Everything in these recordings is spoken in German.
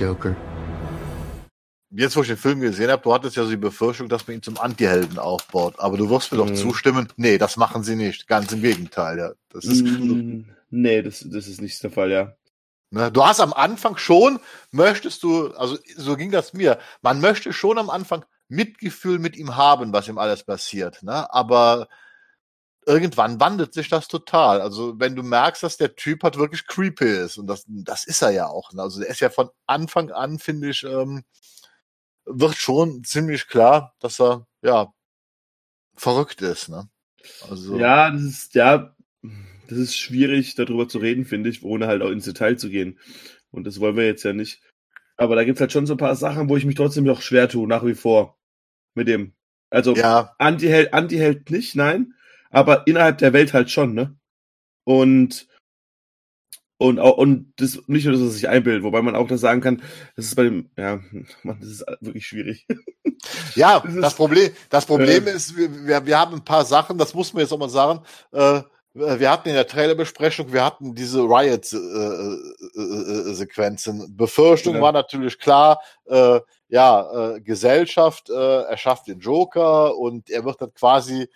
Joker? Jetzt, wo ich den Film gesehen habe, du hattest ja so die Befürchtung, dass man ihn zum Anti-Helden aufbaut. Aber du wirst mir doch Mhm. zustimmen, nee, das machen sie nicht. Ganz im Gegenteil, ja. Das ist, Mm, nee, das, das ist nicht der Fall, ja. ne, du hast am Anfang schon, möchtest du, also so ging das mir, man möchte schon am Anfang Mitgefühl mit ihm haben, was ihm alles passiert, ne? Aber irgendwann wandelt sich das total. Also wenn du merkst, dass der Typ halt wirklich creepy ist und das, das ist er ja auch. Ne? Also er ist ja von Anfang an, finde ich, ähm, wird schon ziemlich klar, dass er ja verrückt ist. Ne? Also Ja, das ist, ja, das ist schwierig, darüber zu reden, finde ich, ohne halt auch ins Detail zu gehen. Und das wollen wir jetzt ja nicht. Aber da gibt's halt schon so ein paar Sachen, wo ich mich trotzdem noch schwer tue, nach wie vor. Mit dem. Also, ja, Anti-Held, Anti-Held nicht, nein. Aber innerhalb der Welt halt schon, ne? Und, und auch, und das, nicht nur, dass es sich einbildet, wobei man auch das sagen kann, das ist bei dem, ja, man, das ist wirklich schwierig. ja, Das ist- das Problem, das Problem äh, ist, wir, wir, haben ein paar Sachen, das muss man jetzt auch mal sagen, äh, wir hatten in der Trailerbesprechung, wir hatten diese Riot-Sequenzen. Befürchtung Ja. war natürlich klar, äh, ja, äh, Gesellschaft äh, erschafft den Joker und er wird dann quasi,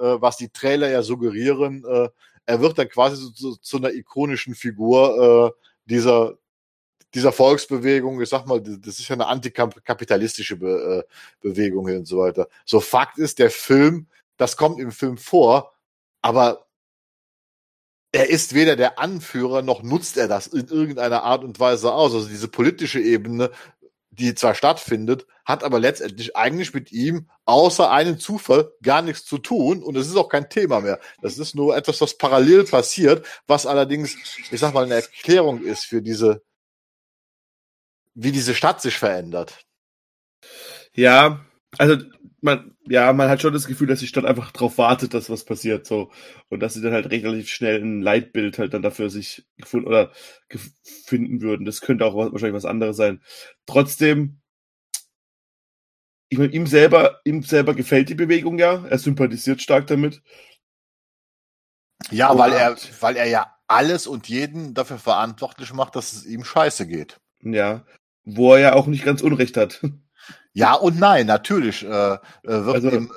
äh, was die Trailer ja suggerieren, äh, er wird dann quasi zu, zu, zu einer ikonischen Figur äh, dieser dieser Volksbewegung, ich sag mal, das ist ja eine antikapitalistische Be äh, Bewegung und so weiter. So Fakt ist, der Film, das kommt im Film vor, aber er ist weder der Anführer noch nutzt er das in irgendeiner Art und Weise aus. Also diese politische Ebene, die zwar stattfindet, hat aber letztendlich eigentlich mit ihm außer einem Zufall gar nichts zu tun und es ist auch kein Thema mehr. Das ist nur etwas, was parallel passiert, was allerdings, ich sag mal, eine Erklärung ist für diese, wie diese Stadt sich verändert. Ja, also man, ja, man hat schon das Gefühl, dass die Stadt einfach drauf wartet, dass was passiert, so. Und dass sie dann halt relativ schnell ein Leitbild halt dann dafür sich gefunden oder finden würden. Das könnte auch wa- wahrscheinlich was anderes sein. Trotzdem, ich meine, ihm selber, ihm selber gefällt die Bewegung ja. Er sympathisiert stark damit. Ja, weil er, weil er ja alles und jeden dafür verantwortlich macht, dass es ihm scheiße geht. Ja. Wo er ja auch nicht ganz Unrecht hat. Ja und nein, natürlich äh, äh, wird Also, ihm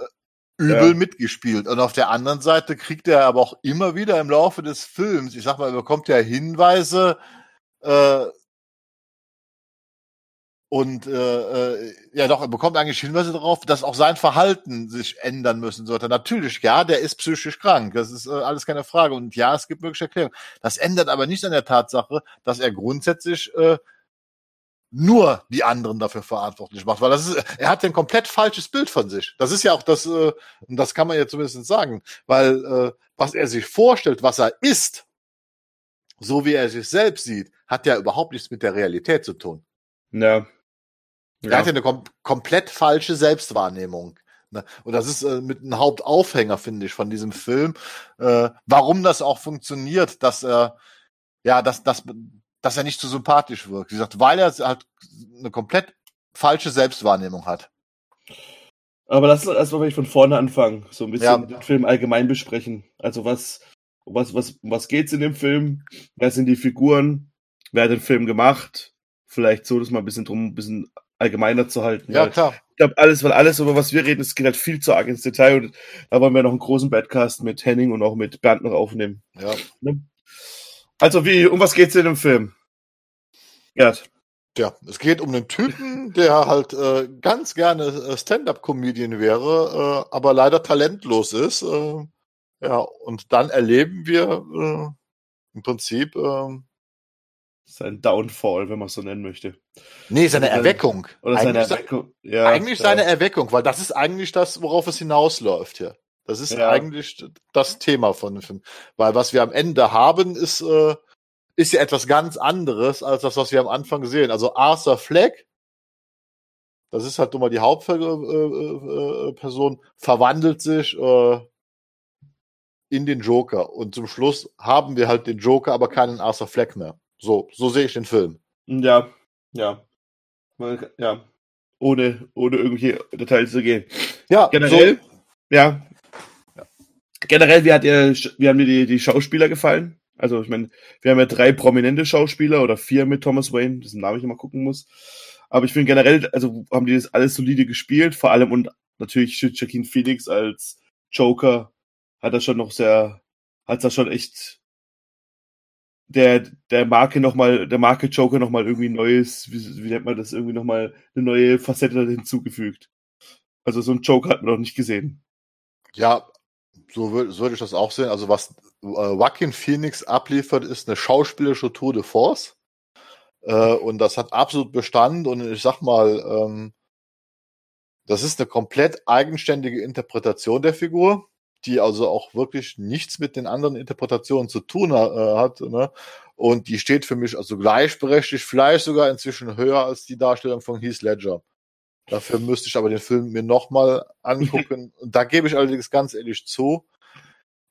äh, übel ja. mitgespielt. Und auf der anderen Seite kriegt er aber auch immer wieder im Laufe des Films, ich sag mal, er bekommt ja Hinweise äh, und äh, äh, ja doch, er bekommt eigentlich Hinweise darauf, dass auch sein Verhalten sich ändern müssen sollte. Natürlich, ja, der ist psychisch krank, das ist äh, alles keine Frage. Und ja, es gibt mögliche Erklärungen. Das ändert aber nicht an der Tatsache, dass er grundsätzlich äh, nur die anderen dafür verantwortlich macht, weil das ist, er hat ein komplett falsches Bild von sich. Das ist ja auch das, äh, und das kann man ja zumindest sagen, weil äh, was er sich vorstellt, was er ist, so wie er sich selbst sieht, hat ja überhaupt nichts mit der Realität zu tun. Ja. Er hat ja eine kom komplett falsche Selbstwahrnehmung. Ne? Und das ist äh, mit einem Hauptaufhänger, finde ich, von diesem Film, äh, warum das auch funktioniert, dass er, ja, dass, dass, dass er nicht so sympathisch wirkt. Wie gesagt, weil er halt eine komplett falsche Selbstwahrnehmung hat. Aber lass uns erstmal vielleicht von vorne anfangen, so ein bisschen Ja. den Film allgemein besprechen. Also was, was, was, was geht's in dem Film? Wer sind die Figuren? Wer hat den Film gemacht? Vielleicht so, das mal ein bisschen drum, ein bisschen allgemeiner zu halten. Ja, klar. Ich glaube, alles, weil alles, über was wir reden, es geht halt viel zu arg ins Detail und da wollen wir noch einen großen Badcast mit Henning und auch mit Bernd noch aufnehmen. Ja. Also wie, um was geht's in dem Film? Gerd. Tja, es geht um einen Typen, der halt äh, ganz gerne äh, Stand-up-Comedian wäre, äh, aber leider talentlos ist. Äh, ja, und dann erleben wir äh, im Prinzip, äh, Sein Downfall, wenn man es so nennen möchte. nee, seine Oder Erweckung. Oder seine eigentlich Erweckung. Ja, eigentlich ja. seine Erweckung, weil das ist eigentlich das, worauf es hinausläuft hier. Das ist Ja. eigentlich das Thema von dem Film. Weil was wir am Ende haben, ist, äh, ist ja etwas ganz anderes als das, was wir am Anfang sehen. Also Arthur Fleck, das ist halt nun mal die Hauptperson, äh, Person, verwandelt sich äh, in den Joker. Und zum Schluss haben wir halt den Joker, aber keinen Arthur Fleck mehr. So, so sehe ich den Film. Ja, ja. Ja. Ohne, ohne irgendwelche Details zu gehen. Ja, Generell, so, ja. Generell, wie hat ihr, wie haben dir die, die Schauspieler gefallen? Also ich meine, wir haben ja drei prominente Schauspieler oder vier mit Thomas Wayne, dessen Namen ich immer gucken muss. Aber ich finde generell, also haben die das alles solide gespielt, vor allem und natürlich Joaquin Phoenix als Joker hat er schon noch sehr, hat er schon echt der, der Marke nochmal, der Marke Joker nochmal irgendwie neues, wie, wie nennt man das, irgendwie nochmal eine neue Facette hinzugefügt. Also so ein Joker hat man noch nicht gesehen. Ja, so würde so würd ich das auch sehen. Also was äh, Joaquin Phoenix abliefert, ist eine schauspielerische Tour de Force. Äh, und das hat absolut Bestand. Und ich sag mal, ähm, das ist eine komplett eigenständige Interpretation der Figur die also auch wirklich nichts mit den anderen Interpretationen zu tun äh, hat. Ne? Und die steht für mich also gleichberechtigt, vielleicht sogar inzwischen höher als die Darstellung von Heath Ledger. Dafür müsste ich aber den Film mir nochmal angucken. Und da gebe ich allerdings ganz ehrlich zu,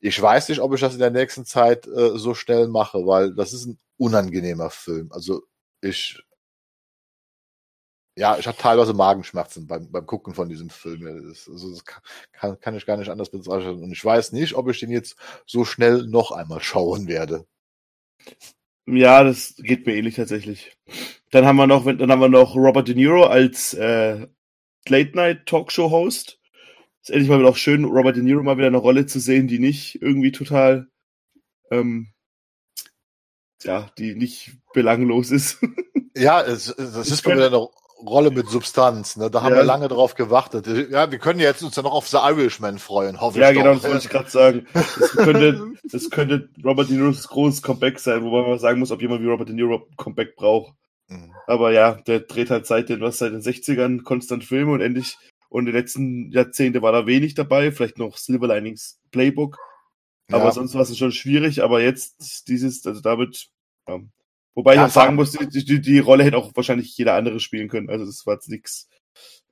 ich weiß nicht, ob ich das in der nächsten Zeit äh, so schnell mache, weil das ist ein unangenehmer Film. Also ich ja, ich hatte teilweise Magenschmerzen beim, beim Gucken von diesem Film. Das, also das kann, kann ich gar nicht anders bezeichnen. Und ich weiß nicht, ob ich den jetzt so schnell noch einmal schauen werde. Ja, das geht mir ähnlich tatsächlich. Dann haben wir noch, dann haben wir noch Robert De Niro als äh, Late Night Talkshow Host. Ist endlich mal wieder auch schön, Robert De Niro mal wieder eine Rolle zu sehen, die nicht irgendwie total, ähm, ja, die nicht belanglos ist. Ja, es, das ist mal wieder eine Rolle mit Substanz. Ne? Da haben ja. wir lange drauf gewartet. Ja, wir können jetzt uns ja noch auf The Irishman freuen, hoffe ja, ich. Ja, genau, das wollte ich gerade sagen. Das könnte, das könnte Robert De Niro's großes Comeback sein, wobei man sagen muss, ob jemand wie Robert De Niro Comeback braucht. Mhm. Aber ja, der dreht halt seit den, was, seit den 60ern konstant Filme und endlich, und die letzten Jahrzehnte war da wenig dabei, vielleicht noch Silver Linings Playbook. Aber ja. sonst war es schon schwierig, aber jetzt dieses, also damit, ja, Wobei ja, ich auch sagen muss, die, die, die, Rolle hätte auch wahrscheinlich jeder andere spielen können. Also das war jetzt nichts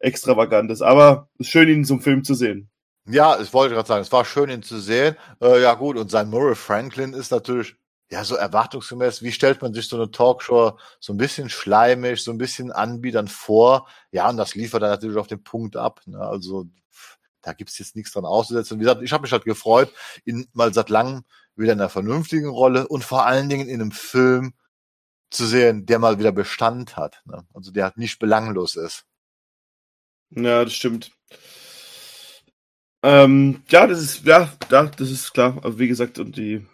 Extravagantes. Aber es ist schön, ihn zum Film zu sehen. Ja, ich wollte gerade sagen, es war schön, ihn zu sehen. Äh, ja gut, und sein Murray Franklin ist natürlich ja so erwartungsgemäß. Wie stellt man sich so eine Talkshow so ein bisschen schleimig, so ein bisschen anbietern vor? Ja, und das liefert er natürlich auf den Punkt ab. Ne? Also da gibt's jetzt nichts dran auszusetzen. Wie gesagt, ich habe mich halt gefreut, ihn mal seit langem wieder in einer vernünftigen Rolle und vor allen Dingen in einem Film, zu sehen, der mal wieder Bestand hat. Ne? Also der halt nicht belanglos ist. Ja, das stimmt. Ähm, ja, das ist, ja, ja, das ist klar. Aber wie gesagt, und die,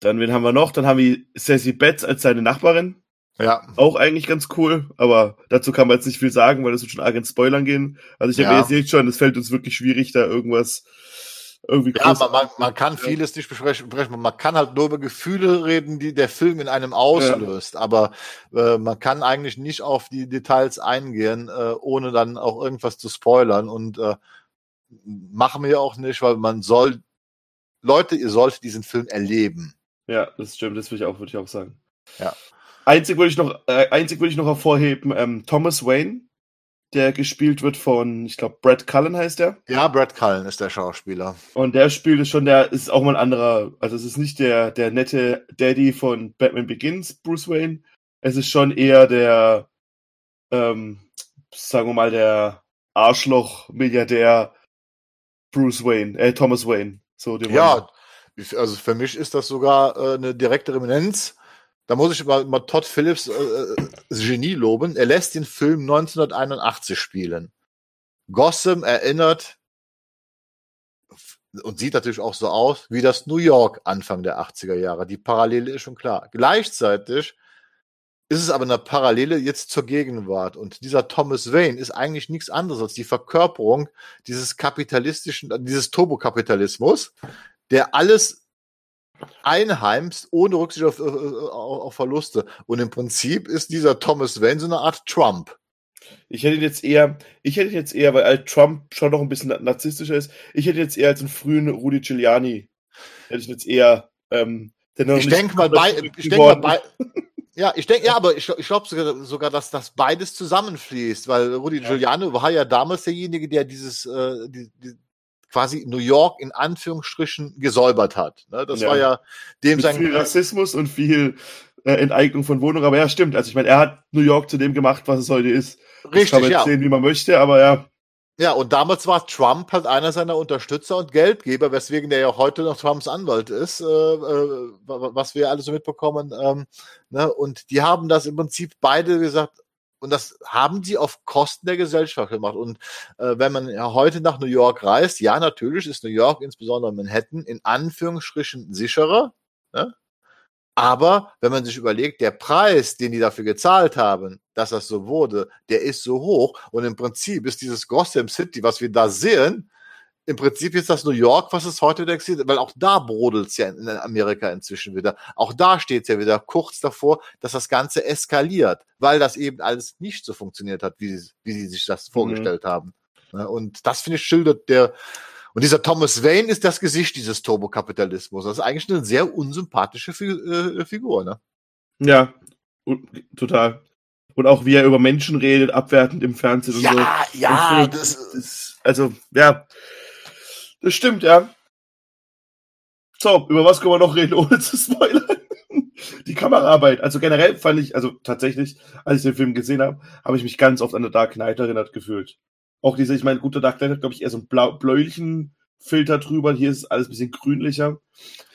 dann, wen haben wir noch? Dann haben wir Sassy Betts als seine Nachbarin. Ja. Auch eigentlich ganz cool, aber dazu kann man jetzt nicht viel sagen, weil das wird schon arg in Spoilern gehen. Also ich habe ja. jetzt schon, es fällt uns wirklich schwierig, da irgendwas irgendwie Ja, man, man, man kann vieles nicht besprechen. Man kann halt nur über Gefühle reden, die der Film in einem auslöst. Ja. Aber äh, man kann eigentlich nicht auf die Details eingehen, äh, ohne dann auch irgendwas zu spoilern. Und äh, machen wir auch nicht, weil man soll, Leute, ihr solltet diesen Film erleben. Ja, das stimmt, das würde ich auch, würde ich auch sagen. Ja. Einzig würde ich noch, äh, einzig würde ich noch hervorheben, ähm, Thomas Wayne, der gespielt wird von, ich glaube, Brad Cullen heißt der. Ja, Brad Cullen ist der Schauspieler. Und der spielt es schon, der ist auch mal ein anderer, also es ist nicht der, der nette Daddy von Batman Begins, Bruce Wayne. Es ist schon eher der, ähm, sagen wir mal, der Arschloch-Milliardär Bruce Wayne, äh, Thomas Wayne. So, ja, also für mich ist das sogar äh, eine direkte Reminenz da muss ich mal, mal Todd Phillips äh, äh Genie loben. Er lässt den Film 1981 spielen. Gotham erinnert und sieht natürlich auch so aus wie das New York Anfang der 80er Jahre. Die Parallele ist schon klar. Gleichzeitig ist es aber eine Parallele jetzt zur Gegenwart. Und dieser Thomas Wayne ist eigentlich nichts anderes als die Verkörperung dieses kapitalistischen, dieses Turbokapitalismus, der alles einheimst, ohne Rücksicht auf, auf, auf, Verluste. Und im Prinzip ist dieser Thomas Wayne so eine Art Trump. Ich hätte jetzt eher, ich hätte jetzt eher, weil Trump schon noch ein bisschen narzisstischer ist, ich hätte jetzt eher als einen frühen Rudi Giuliani, hätte ich jetzt eher, ähm, ich denke mal bei, ich denke mal bei, ja, ich denke, ja, aber ich, ich glaube sogar, sogar, dass das beides zusammenfließt, weil Rudi ja. Giuliani war ja damals derjenige, der dieses, äh, die, die, quasi New York in Anführungsstrichen gesäubert hat. Ne? Das ja. war ja dem sein viel Rassismus und viel äh, Enteignung von Wohnungen. Aber ja, stimmt. Also ich meine, er hat New York zu dem gemacht, was es heute ist. Richtig, das kann man ja. sehen, wie man möchte, aber ja. Ja, und damals war Trump halt einer seiner Unterstützer und Geldgeber, weswegen der ja heute noch Trumps Anwalt ist, äh, äh, was wir alle so mitbekommen. Ähm, ne? Und die haben das im Prinzip beide gesagt, und das haben sie auf Kosten der Gesellschaft gemacht. Und äh, wenn man ja heute nach New York reist, ja, natürlich ist New York, insbesondere Manhattan, in Anführungsstrichen sicherer. Ne? Aber wenn man sich überlegt, der Preis, den die dafür gezahlt haben, dass das so wurde, der ist so hoch. Und im Prinzip ist dieses Gotham City, was wir da sehen, im Prinzip ist das New York, was es heute existiert, weil auch da brodelt es ja in Amerika inzwischen wieder. Auch da steht es ja wieder kurz davor, dass das Ganze eskaliert, weil das eben alles nicht so funktioniert hat, wie sie, wie sie sich das mhm. vorgestellt haben. Ne, und das, finde ich, schildert der, und dieser Thomas Wayne ist das Gesicht dieses Turbokapitalismus. Das ist eigentlich eine sehr unsympathische äh, Figur, ne? Ja, total. Und auch wie er über Menschen redet, abwertend im Fernsehen ja, und so. Ja, ja, das, das, also, ja, das stimmt, ja. So, über was können wir noch reden, ohne zu spoilern? Die Kameraarbeit. Also generell fand ich, also tatsächlich, als ich den Film gesehen habe, habe ich mich ganz oft an The Dark Knight erinnert gefühlt. Auch diese, ich meine, guter Dark Knight hat, glaube ich, eher so ein blau, bläulichen Filter drüber. Hier ist alles ein bisschen grünlicher.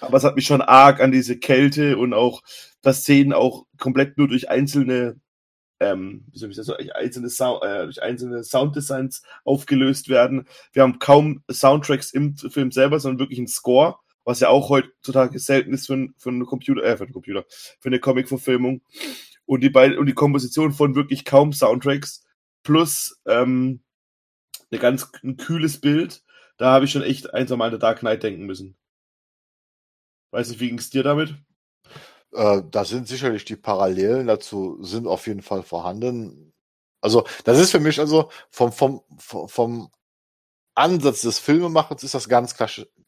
Aber es hat mich schon arg an diese Kälte und auch, dass Szenen auch komplett nur durch einzelne, ähm, wie soll ich das sagen, einzelne, Sound, äh, durch einzelne Sounddesigns aufgelöst werden. Wir haben kaum Soundtracks im Film selber, sondern wirklich einen Score, was ja auch heutzutage selten ist für, für einen Computer, äh, für einen Computer, für eine Comic-Verfilmung. Und die beiden, und die Komposition von wirklich kaum Soundtracks plus, ähm, eine ganz ein kühles Bild. Da habe ich schon echt eins Mal an Dark Knight denken müssen. Weiß nicht, wie ging es dir damit? Äh, da sind sicherlich die Parallelen dazu sind auf jeden Fall vorhanden. Also das ist für mich also vom vom vom Ansatz des Filmemachens ist das ganz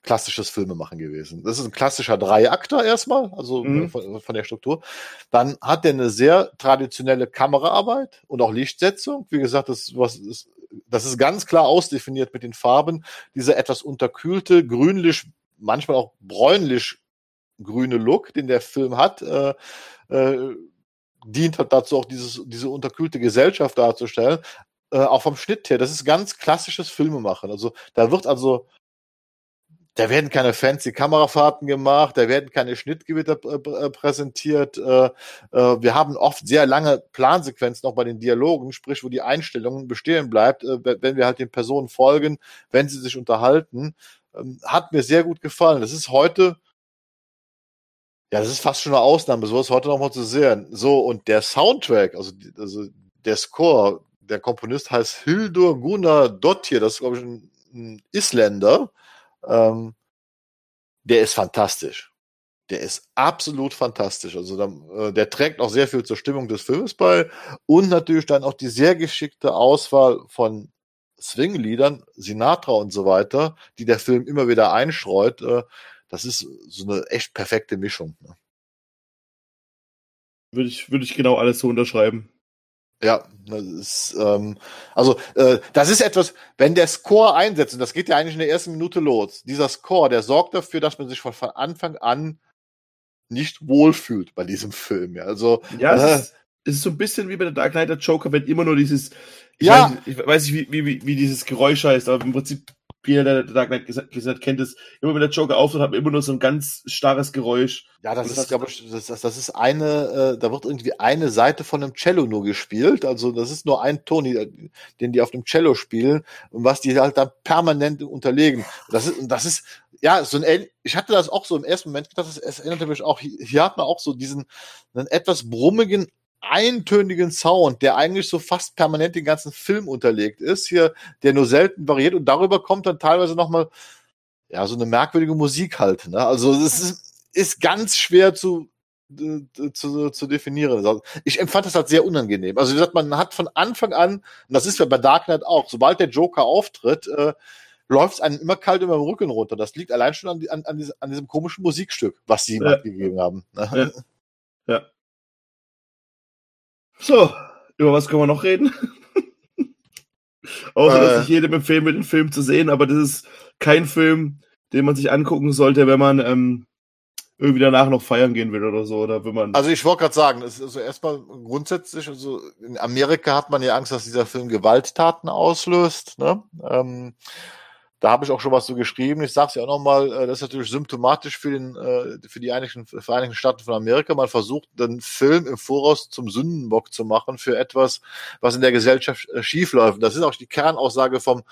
klassisches Filmemachen gewesen. Das ist ein klassischer Dreiakter erstmal, also mhm. von, von, der Struktur. Dann hat er eine sehr traditionelle Kameraarbeit und auch Lichtsetzung. Wie gesagt, das was ist das ist ganz klar ausdefiniert mit den Farben. Dieser etwas unterkühlte, grünlich, manchmal auch bräunlich grüne Look, den der Film hat, äh, äh, dient halt dazu, auch dieses, diese unterkühlte Gesellschaft darzustellen. Äh, auch vom Schnitt her, das ist ganz klassisches Filmemachen. Also da wird also da werden keine fancy Kamerafahrten gemacht, da werden keine Schnittgewitter äh, präsentiert. Äh, äh, wir haben oft sehr lange Plansequenzen auch bei den Dialogen, sprich, wo die Einstellung bestehen bleibt, wenn wir halt den Personen folgen, wenn sie sich unterhalten. Ähm, hat mir sehr gut gefallen. Das ist heute, ja, das ist fast schon eine Ausnahme, sowas heute nochmal zu sehen. So, und der Soundtrack, also, also der Score, der Komponist heißt Hildur Gunnar Dottir, das ist, glaube ich, ein, ein Isländer ähm, der ist fantastisch. Der ist absolut fantastisch. Also da, äh, der trägt auch sehr viel zur Stimmung des Films bei und natürlich dann auch die sehr geschickte Auswahl von Swing-Liedern, Sinatra und so weiter, die der Film immer wieder einstreut. Äh, das ist so eine echt perfekte Mischung. Ne? Würde ich, würde ich genau alles so unterschreiben. Ja, das ist, ähm, also äh, das ist etwas, wenn der Score einsetzt, und das geht ja eigentlich in der ersten Minute los, dieser Score, der sorgt dafür, dass man sich von, von Anfang an nicht wohlfühlt bei diesem Film. Ja, also ja, äh, es, ist, es ist so ein bisschen wie bei der Dark Knight der Joker, wenn immer nur dieses, ich ja, weiß, ich weiß nicht, wie, wie, wie dieses Geräusch heißt, aber im Prinzip wie der Dark Knight gesagt, gesagt kennt es, immer wenn der Joker auftritt, hat man immer nur so ein ganz starres Geräusch. Ja, das, ist, glaube ich, das, das ist eine, äh, da wird irgendwie eine Seite von einem Cello nur gespielt. Also das ist nur ein Ton, den die auf dem Cello spielen und was die halt dann permanent unterlegen. Das ist, das ist, ja, so ein, ich hatte das auch so im ersten Moment gedacht, es erinnerte mich auch, hier hat man auch so diesen, einen etwas brummigen, eintönigen Sound, der eigentlich so fast permanent den ganzen Film unterlegt ist, hier, der nur selten variiert und darüber kommt dann teilweise nochmal, ja, so eine merkwürdige Musik halt, ne? Also, es ist, ist ganz schwer zu, zu, zu definieren. Also, ich empfand das halt sehr unangenehm. Also, wie gesagt, man hat von Anfang an, und das ist ja bei Dark Knight auch, sobald der Joker auftritt, äh, läuft es einem immer kalt über den Rücken runter. Das liegt allein schon an, an, an, diesem, an diesem komischen Musikstück, was sie ja. gegeben haben. Ne? Ja. ja. So, über was können wir noch reden? Außer, äh, dass ich jedem empfehle, den Film zu sehen, aber das ist kein Film, den man sich angucken sollte, wenn man, ähm, irgendwie danach noch feiern gehen will oder so, oder wenn man. Also ich wollte gerade sagen, es ist also erstmal grundsätzlich, also in Amerika hat man ja Angst, dass dieser Film Gewalttaten auslöst. Ne? Ähm, da habe ich auch schon was so geschrieben. Ich sage es ja auch nochmal, äh, das ist natürlich symptomatisch für, den, äh, für die Einigten, Vereinigten Staaten von Amerika. Man versucht, den Film im Voraus zum Sündenbock zu machen für etwas, was in der Gesellschaft äh, schiefläuft. Das ist auch die Kernaussage vom,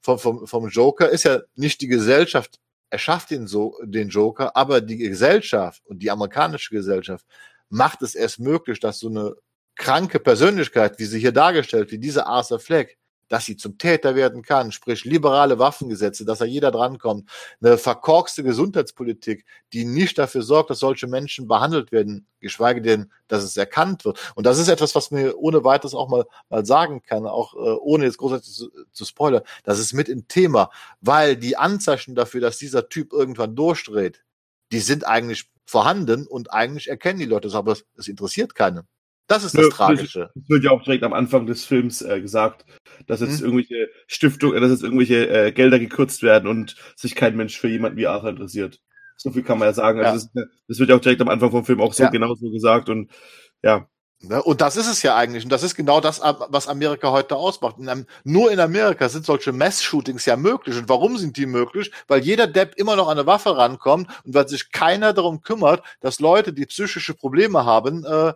vom, vom, vom Joker, ist ja nicht die Gesellschaft erschafft den, so, den Joker, aber die Gesellschaft und die amerikanische Gesellschaft macht es erst möglich, dass so eine kranke Persönlichkeit, wie sie hier dargestellt, wie diese Arthur Fleck, dass sie zum Täter werden kann, sprich liberale Waffengesetze, dass da jeder drankommt, eine verkorkste Gesundheitspolitik, die nicht dafür sorgt, dass solche Menschen behandelt werden, geschweige denn, dass es erkannt wird. Und das ist etwas, was mir ohne weiteres auch mal, mal sagen kann, auch äh, ohne jetzt großartig zu, zu spoilern, das ist mit im Thema, weil die Anzeichen dafür, dass dieser Typ irgendwann durchdreht, die sind eigentlich vorhanden und eigentlich erkennen die Leute es, aber es interessiert keinen. Das ist das ja, Tragische. Das wird ja auch direkt am Anfang des Films äh, gesagt, dass jetzt hm. irgendwelche Stiftungen, dass jetzt irgendwelche äh, Gelder gekürzt werden und sich kein Mensch für jemanden wie Arthur interessiert. So viel kann man ja sagen. Also ja. Das, das, wird ja auch direkt am Anfang vom Film auch so ja. genauso gesagt und ja. Ne, und das ist es ja eigentlich. Und das ist genau das, was Amerika heute ausmacht. Nur in Amerika sind solche Mass-Shootings ja möglich. Und warum sind die möglich? Weil jeder Depp immer noch an eine Waffe rankommt und weil sich keiner darum kümmert, dass Leute, die psychische Probleme haben, äh,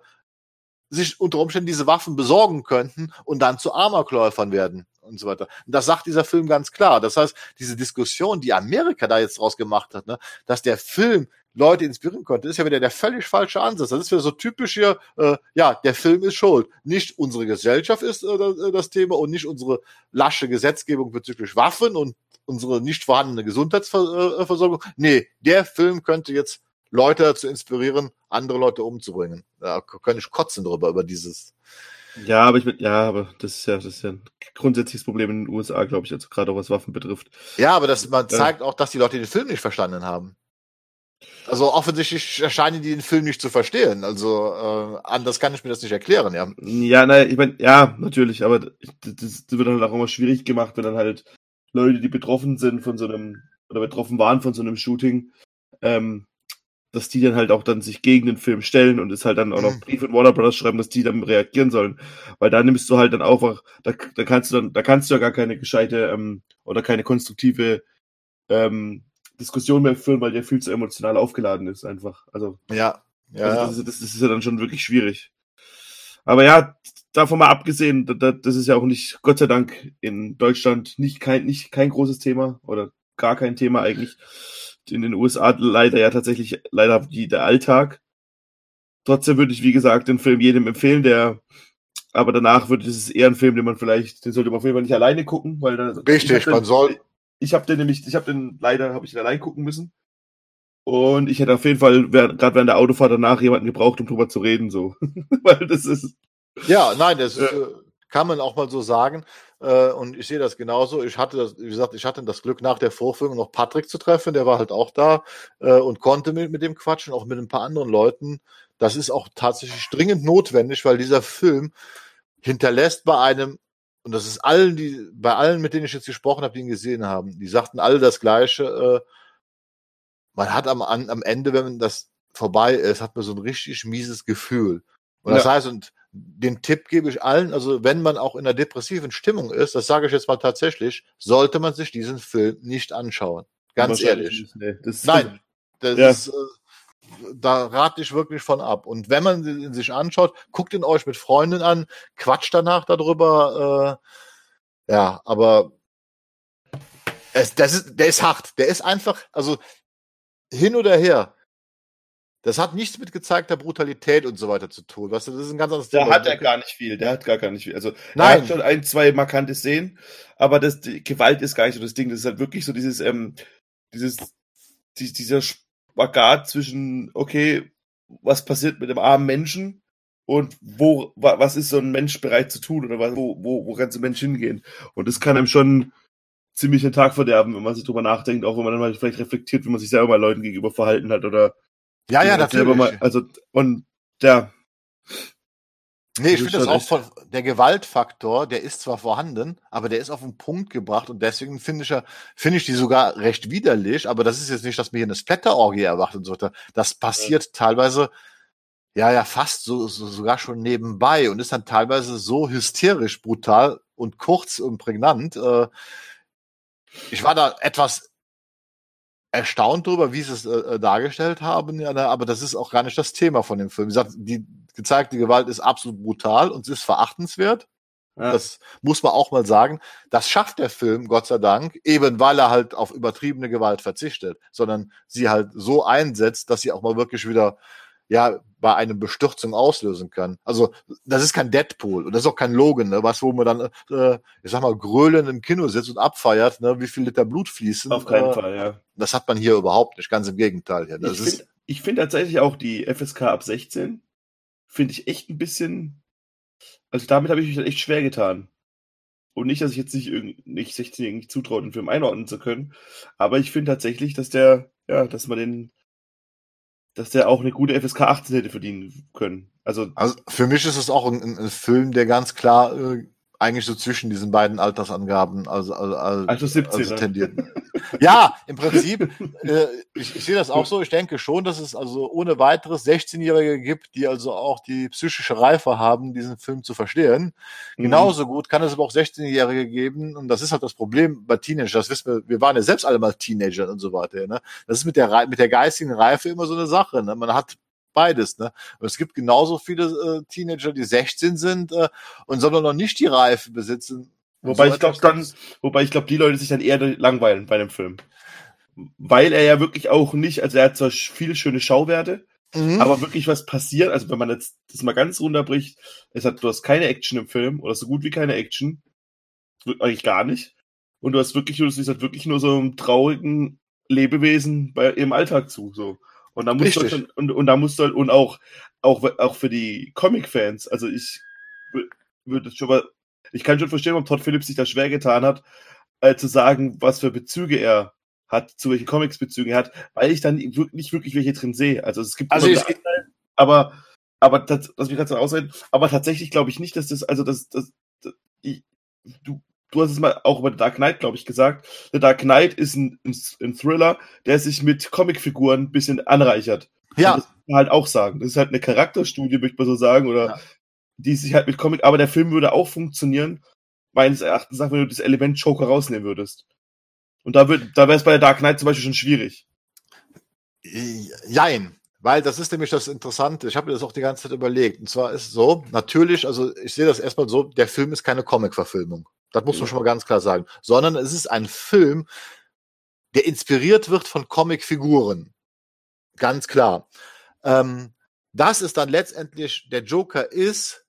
sich unter Umständen diese Waffen besorgen könnten und dann zu Amokläufern werden und so weiter. Und das sagt dieser Film ganz klar. Das heißt, diese Diskussion, die Amerika da jetzt draus gemacht hat, ne, dass der Film Leute inspirieren konnte, ist ja wieder der völlig falsche Ansatz. Das ist wieder so typisch hier, äh, ja, der Film ist schuld. Nicht unsere Gesellschaft ist äh, das Thema und nicht unsere lasche Gesetzgebung bezüglich Waffen und unsere nicht vorhandene Gesundheitsversorgung. Nee, der Film könnte jetzt Leute dazu inspirieren, andere Leute umzubringen. Da kann ich kotzen drüber, über dieses. Ja, aber ich bin, ja, aber das ist ja, das ist ja ein grundsätzliches Problem in den USA, glaube ich, also gerade auch was Waffen betrifft. Ja, aber das, man zeigt auch, dass die Leute den Film nicht verstanden haben. Also offensichtlich erscheinen die den Film nicht zu verstehen. Also äh, anders kann ich mir das nicht erklären, ja. Ja, naja, ich meine, ja, natürlich, aber das, das wird dann halt auch immer schwierig gemacht, wenn dann halt Leute, die betroffen sind von so einem, oder betroffen waren von so einem Shooting, ähm, dass die dann halt auch dann sich gegen den Film stellen und es halt dann auch noch mhm. Briefe in Warner Brothers schreiben, dass die dann reagieren sollen. Weil da nimmst du halt dann auch, da, da kannst du dann, da kannst du ja gar keine gescheite ähm, oder keine konstruktive ähm, Diskussion mehr führen, weil der viel zu emotional aufgeladen ist einfach. Also ja, ja, also das, das, das, ist ja dann schon wirklich schwierig. Aber ja, davon mal abgesehen, das ist ja auch nicht, Gott sei Dank, in Deutschland nicht kein, nicht kein großes Thema oder gar kein Thema eigentlich in den USA leider ja tatsächlich leider die, der Alltag. Trotzdem würde ich, wie gesagt, den Film jedem empfehlen, der aber danach würde es eher ein Film, den man vielleicht, den sollte man auf jeden Fall nicht alleine gucken, weil da, Richtig, man soll. Ich habe den nämlich, ich habe den leider, habe ich den allein gucken müssen. Und ich hätte auf jeden Fall, gerade während der Autofahrt danach jemanden gebraucht, um drüber zu reden, so. weil das ist. Ja, nein, das ist, äh, kann man auch mal so sagen. Äh, und ich sehe das genauso. Ich hatte das, wie gesagt, ich hatte das Glück, nach der Vorführung noch Patrick zu treffen. Der war halt auch da äh, und konnte mit, mit dem quatschen, auch mit ein paar anderen Leuten. Das ist auch tatsächlich dringend notwendig, weil dieser Film hinterlässt bei einem, und das ist allen, die, bei allen, mit denen ich jetzt gesprochen habe, die ihn gesehen haben, die sagten alle das Gleiche. Äh, man hat am, am Ende, wenn das vorbei ist, hat man so ein richtig mieses Gefühl. Und das ja. heißt, und den Tipp gebe ich allen, also wenn man auch in einer depressiven Stimmung ist, das sage ich jetzt mal tatsächlich, sollte man sich diesen Film nicht anschauen. Ganz ehrlich. Nee, das Nein, das ja. ist, äh, da rate ich wirklich von ab. Und wenn man ihn sich anschaut, guckt ihn euch mit Freunden an, quatscht danach darüber. Äh, ja, aber es, das ist, der ist hart. Der ist einfach, also hin oder her. Das hat nichts mit gezeigter Brutalität und so weiter zu tun. Weißt du, das ist ein ganz anderes Thema. Da hat er gar nicht viel. Der hat gar, gar nicht viel. Also, Nein. er hat schon ein, zwei markante Szenen, aber das, die Gewalt ist gar nicht so das Ding. Das ist halt wirklich so dieses, ähm, dieses, die, dieser Spagat zwischen, okay, was passiert mit dem armen Menschen und wo, was ist so ein Mensch bereit zu tun oder wo, wo, wo kann so ein Mensch hingehen? Und das kann einem schon ziemlich den Tag verderben, wenn man sich drüber nachdenkt, auch wenn man dann mal vielleicht reflektiert, wie man sich selber mal Leuten gegenüber verhalten hat oder ja, ja, natürlich. Mal, also, und ja. Nee, ich finde das auch von, der Gewaltfaktor, der ist zwar vorhanden, aber der ist auf den Punkt gebracht und deswegen finde ich ja, finde ich die sogar recht widerlich, aber das ist jetzt nicht, dass mir hier eine Splatterorgie erwartet sollte. Das passiert ja. teilweise, ja, ja, fast so, so, sogar schon nebenbei und ist dann teilweise so hysterisch brutal und kurz und prägnant. Äh, ich war da etwas erstaunt darüber, wie sie es äh, dargestellt haben, ja, ne, aber das ist auch gar nicht das Thema von dem Film. Wie gesagt, die gezeigte Gewalt ist absolut brutal und sie ist verachtenswert. Ja. Das muss man auch mal sagen. Das schafft der Film, Gott sei Dank, eben weil er halt auf übertriebene Gewalt verzichtet, sondern sie halt so einsetzt, dass sie auch mal wirklich wieder ja bei einem Bestürzung auslösen kann. Also das ist kein Deadpool und das ist auch kein Logan, ne? was wo man dann, äh, ich sag mal, gröhlend im Kino sitzt und abfeiert, ne? wie viel Liter Blut fließen. Auf keinen äh, Fall, ja. Das hat man hier überhaupt nicht, ganz im Gegenteil. Ja. Das ich finde find tatsächlich auch die FSK ab 16 finde ich echt ein bisschen, also damit habe ich mich echt schwer getan. Und nicht, dass ich jetzt nicht, nicht 16 irgendwie zutraue, den Film einordnen zu können, aber ich finde tatsächlich, dass der, ja, dass man den dass der auch eine gute FSK 18 hätte verdienen können. Also, also für mich ist es auch ein, ein Film, der ganz klar äh, eigentlich so zwischen diesen beiden Altersangaben also, also, also, also 17, also tendiert. ja, im Prinzip, äh, ich, ich sehe das auch so. Ich denke schon, dass es also ohne weiteres 16-Jährige gibt, die also auch die psychische Reife haben, diesen Film zu verstehen. Mhm. Genauso gut kann es aber auch 16-Jährige geben. Und das ist halt das Problem bei Teenagern. Das wissen wir, wir waren ja selbst alle mal Teenager und so weiter. Ne? Das ist mit der, mit der geistigen Reife immer so eine Sache. Ne? Man hat beides. Ne? Und es gibt genauso viele äh, Teenager, die 16 sind äh, und sondern noch nicht die Reife besitzen. Wobei so ich glaube dann, wobei ich glaube, die Leute sich dann eher langweilen bei einem Film. Weil er ja wirklich auch nicht, also er hat zwar viele schöne Schauwerte, mhm. aber wirklich was passiert, also wenn man jetzt das mal ganz runterbricht, es hat, du hast keine Action im Film oder so gut wie keine Action. Eigentlich gar nicht. Und du hast wirklich, du siehst halt wirklich nur so einen traurigen Lebewesen bei ihrem Alltag zu, so. Und da musst Richtig. du und, und da musst du halt, und auch, auch, auch für die Comic-Fans, also ich würde schon mal, ich kann schon verstehen, warum Todd Phillips sich da schwer getan hat, äh, zu sagen, was für Bezüge er hat, zu welchen Comics Bezüge er hat, weil ich dann nicht wirklich welche drin sehe. Also es gibt also ich, Anteil, aber aber das, das mich so ausreden, aber tatsächlich glaube ich nicht, dass das also das das, das ich, du du hast es mal auch über The Dark Knight, glaube ich, gesagt. The Dark Knight ist ein, ein, Thriller, der sich mit Comicfiguren ein bisschen anreichert. Ja. das kann man halt auch sagen. Das ist halt eine Charakterstudie, möchte man so sagen, oder ja. die sich halt mit Comic, aber der Film würde auch funktionieren, meines Erachtens, wenn du das Element Joker rausnehmen würdest. Und da wird, da wäre es bei der Dark Knight zum Beispiel schon schwierig. Jein. Weil das ist nämlich das Interessante. Ich habe mir das auch die ganze Zeit überlegt. Und zwar ist so, natürlich, also ich sehe das erstmal so, der Film ist keine Comic-Verfilmung. Das muss man schon mal ganz klar sagen. Sondern es ist ein Film, der inspiriert wird von Comicfiguren. Ganz klar. Ähm, das ist dann letztendlich der Joker ist,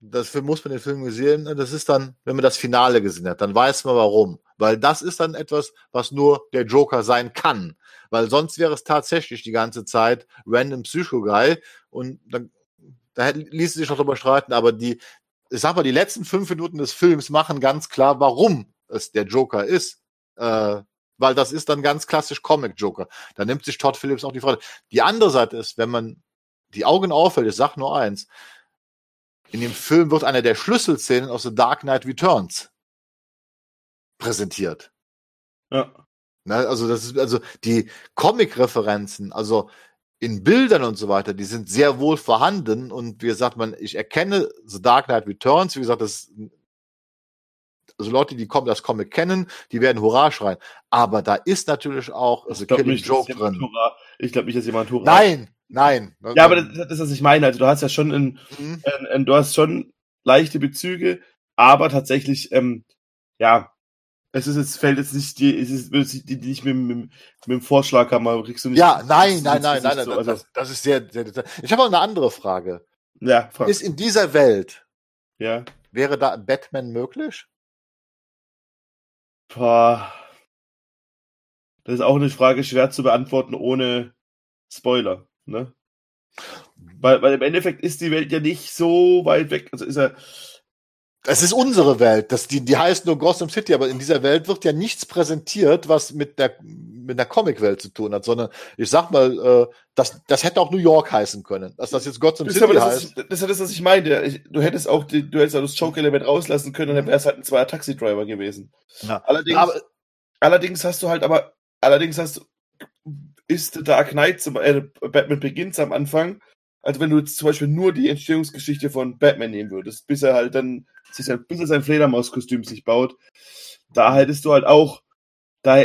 dafür muss man den Film gesehen, das ist dann, wenn man das Finale gesehen hat, dann weiß man warum. Weil das ist dann etwas, was nur der Joker sein kann. Weil sonst wäre es tatsächlich die ganze Zeit random Psycho-Guy und dann da ließe sich noch drüber streiten, aber die, ich sag mal, die letzten fünf Minuten des Films machen ganz klar, warum es der Joker ist. Äh, weil das ist dann ganz klassisch Comic-Joker. Da nimmt sich Todd Phillips auch die Freude. Die andere Seite ist, wenn man die Augen auffällt, ich sag nur eins, in dem Film wird eine der Schlüsselszenen aus The Dark Knight Returns präsentiert. Ja. Ne, also das ist also die Comic-Referenzen, also in Bildern und so weiter, die sind sehr wohl vorhanden und wie gesagt, man, ich erkenne The Dark Knight Returns, wie gesagt, das also Leute, die kommen, das Comic kennen, die werden Hurra schreien. Aber da ist natürlich auch also Killing nicht, Joke drin. Ich glaube nicht, dass jemand Hurra. Nein, nein. Ja, aber das, das ist, was ich meine. Also du hast ja schon ein, mhm. ein, ein, du hast schon leichte Bezüge, aber tatsächlich, ähm, ja, es ist jetzt, fällt jetzt nicht, die, es ist, die, die nicht mit, mit, mit dem Vorschlaghammer kriegst du nicht. Ja, nein, nein, nein, nein, nein, so, also. das, das ist sehr, sehr, Ich habe auch eine andere Frage. Ja, frag. Ist in dieser Welt, ja. wäre da Batman möglich? Boah. Das ist auch eine Frage schwer zu beantworten ohne Spoiler, ne? Weil, weil im Endeffekt ist die Welt ja nicht so weit weg. Also ist er, es ist unsere Welt. Das, die, die heißt nur Gotham City, aber in dieser Welt wird ja nichts präsentiert, was mit der, mit einer Comicwelt zu tun hat, sondern ich sag mal, äh, das, das hätte auch New York heißen können. Dass das jetzt Gotham Das City aber das, heißt. ist, das ist das, was ich meinte. Ich, du hättest auch die, du hättest auch das Joke-Element rauslassen können und dann wäre es halt ein zweier Taxi-Driver gewesen. Ja. Allerdings, Aber, allerdings hast du halt aber, allerdings hast du, ist The Dark Knight zum äh, Batman Begins am Anfang, also wenn du jetzt zum Beispiel nur die Entstehungsgeschichte von Batman nehmen würdest, bis er halt dann, sich halt, bis er sein Fledermauskostüm sich baut, da hättest du halt auch, da,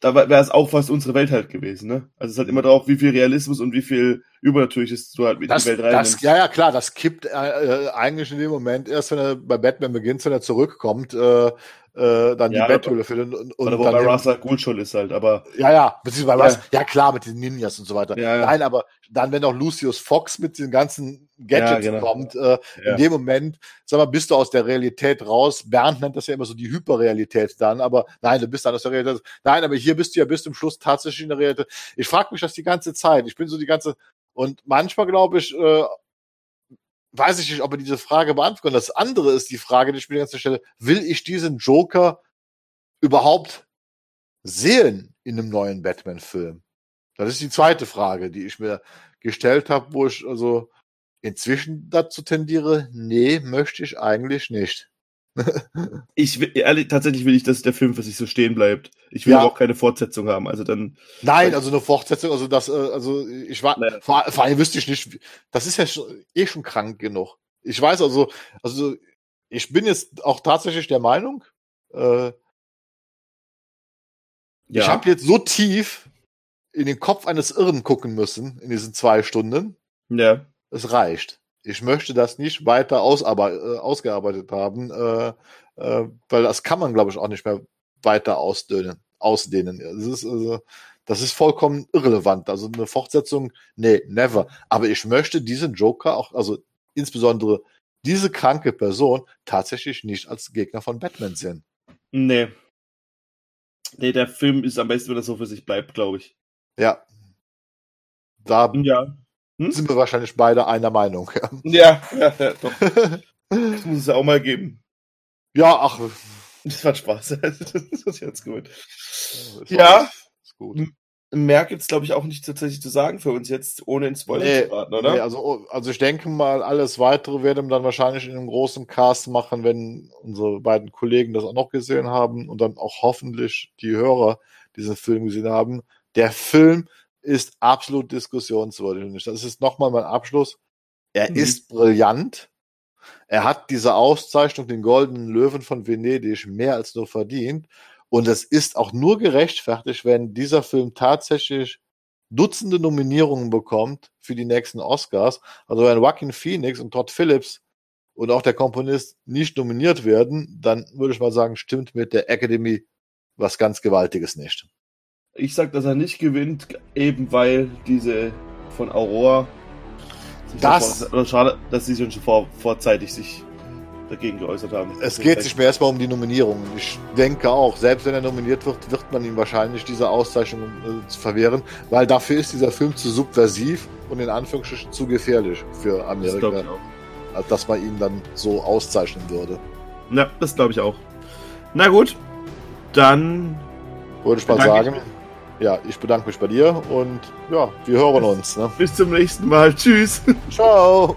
da wäre es auch fast unsere Welt halt gewesen, ne? Also es ist halt immer drauf, wie viel Realismus und wie viel Übernatürliches du halt mit das, die Welt das, reinnimmst. ja, ja, klar, das kippt äh, äh, eigentlich in dem Moment erst, wenn er bei Batman beginnt, wenn er zurückkommt, äh, äh, dann Ja, die Betthöhle findet und, und Oder wo dann bei den- Ra's Ghul schon ist halt, aber Ja, ja, beziehungsweise Ja. Ja, klar, mit den Ninjas und so weiter. Ja, ja. Nein, aber dann, wenn auch Lucius Fox mit den ganzen Gadgets genau. kommt, äh, in dem Moment, sag mal, bist du aus der Realität raus. Bernd nennt das ja immer so die Hyperrealität dann, aber nein, du bist dann aus der Realität. Nein, aber hier bist du ja bis zum Schluss tatsächlich in der Realität. Ich frage mich das die ganze Zeit. Ich bin so die ganze, und manchmal glaube ich, äh, weiß ich nicht, ob er diese Frage beantworten. Das andere ist die Frage, die ich mir Zeit stelle, will ich diesen Joker überhaupt sehen in einem neuen Batman-Film? Das ist die zweite Frage, die ich mir gestellt habe, wo ich also inzwischen dazu tendiere, nee, möchte ich eigentlich nicht. Ich will, ehrlich, tatsächlich will ich, dass der Film für sich so stehen bleibt. Ich will Ja. aber auch keine Fortsetzung haben. Also dann, Nein, also eine Fortsetzung, also das, äh, also ich war, Nee. vor, vor allem wüsste ich nicht, das ist ja schon, eh schon krank genug. Ich weiß also, also ich bin jetzt auch tatsächlich der Meinung, äh, ja. ich habe jetzt so tief in den Kopf eines Irren gucken müssen in diesen zwei Stunden. ja. es reicht. Ich möchte das nicht weiter äh, ausgearbeitet haben, äh, äh, weil das kann man, glaube ich, auch nicht mehr weiter ausdehnen. ausdehnen. Das ist, also, das ist vollkommen irrelevant. Also eine Fortsetzung, nee, never. Aber ich möchte diesen Joker auch, also insbesondere diese kranke Person tatsächlich nicht als Gegner von Batman sehen. Nee. Nee, der Film ist am besten, wenn er so für sich bleibt, glaube ich. Ja. Da Ja. Sind wir wahrscheinlich beide einer Meinung. Ja, ja, ja doch. Das muss es ja auch mal geben. ja, ach, Das war Spaß. Das ist jetzt gut. Ja. alles- ist gut. Mehr gibt's, glaube ich, auch nicht tatsächlich zu sagen für uns jetzt, ohne ins Spoiler Nee, zu raten, oder? Nee, also, also ich denke mal, alles weitere werden wir dann wahrscheinlich in einem großen Cast machen, wenn unsere beiden Kollegen das auch noch gesehen haben und dann auch hoffentlich die Hörer diesen Film gesehen haben. Der Film ist absolut diskussionswürdig. Das ist nochmal mein Abschluss. Er Mhm. ist brillant. Er hat diese Auszeichnung, den Goldenen Löwen von Venedig, mehr als nur verdient. Und es ist auch nur gerechtfertigt, wenn dieser Film tatsächlich Dutzende Nominierungen bekommt für die nächsten Oscars. Also wenn Joaquin Phoenix und Todd Phillips und auch der Komponist nicht nominiert werden, dann würde ich mal sagen, stimmt mit der Academy was ganz Gewaltiges nicht. Ich sag, dass er nicht gewinnt, eben weil diese von Aurora Das- oder schade, dass sie schon vor, vorzeitig sich dagegen geäußert haben. Es geht sich mehr erstmal um die Nominierungen. Ich denke auch, selbst wenn er nominiert wird, wird man ihm wahrscheinlich diese Auszeichnung äh, verwehren, weil dafür ist dieser Film zu subversiv und in Anführungsstrichen zu gefährlich für Das Amerika, auch. als dass man ihn dann so auszeichnen würde. Ja, das glaube ich auch. Na gut, dann Würde ich mal sagen. Ja, ich bedanke mich bei dir und ja, wir hören uns. Ne? bis zum nächsten Mal. Tschüss. Ciao!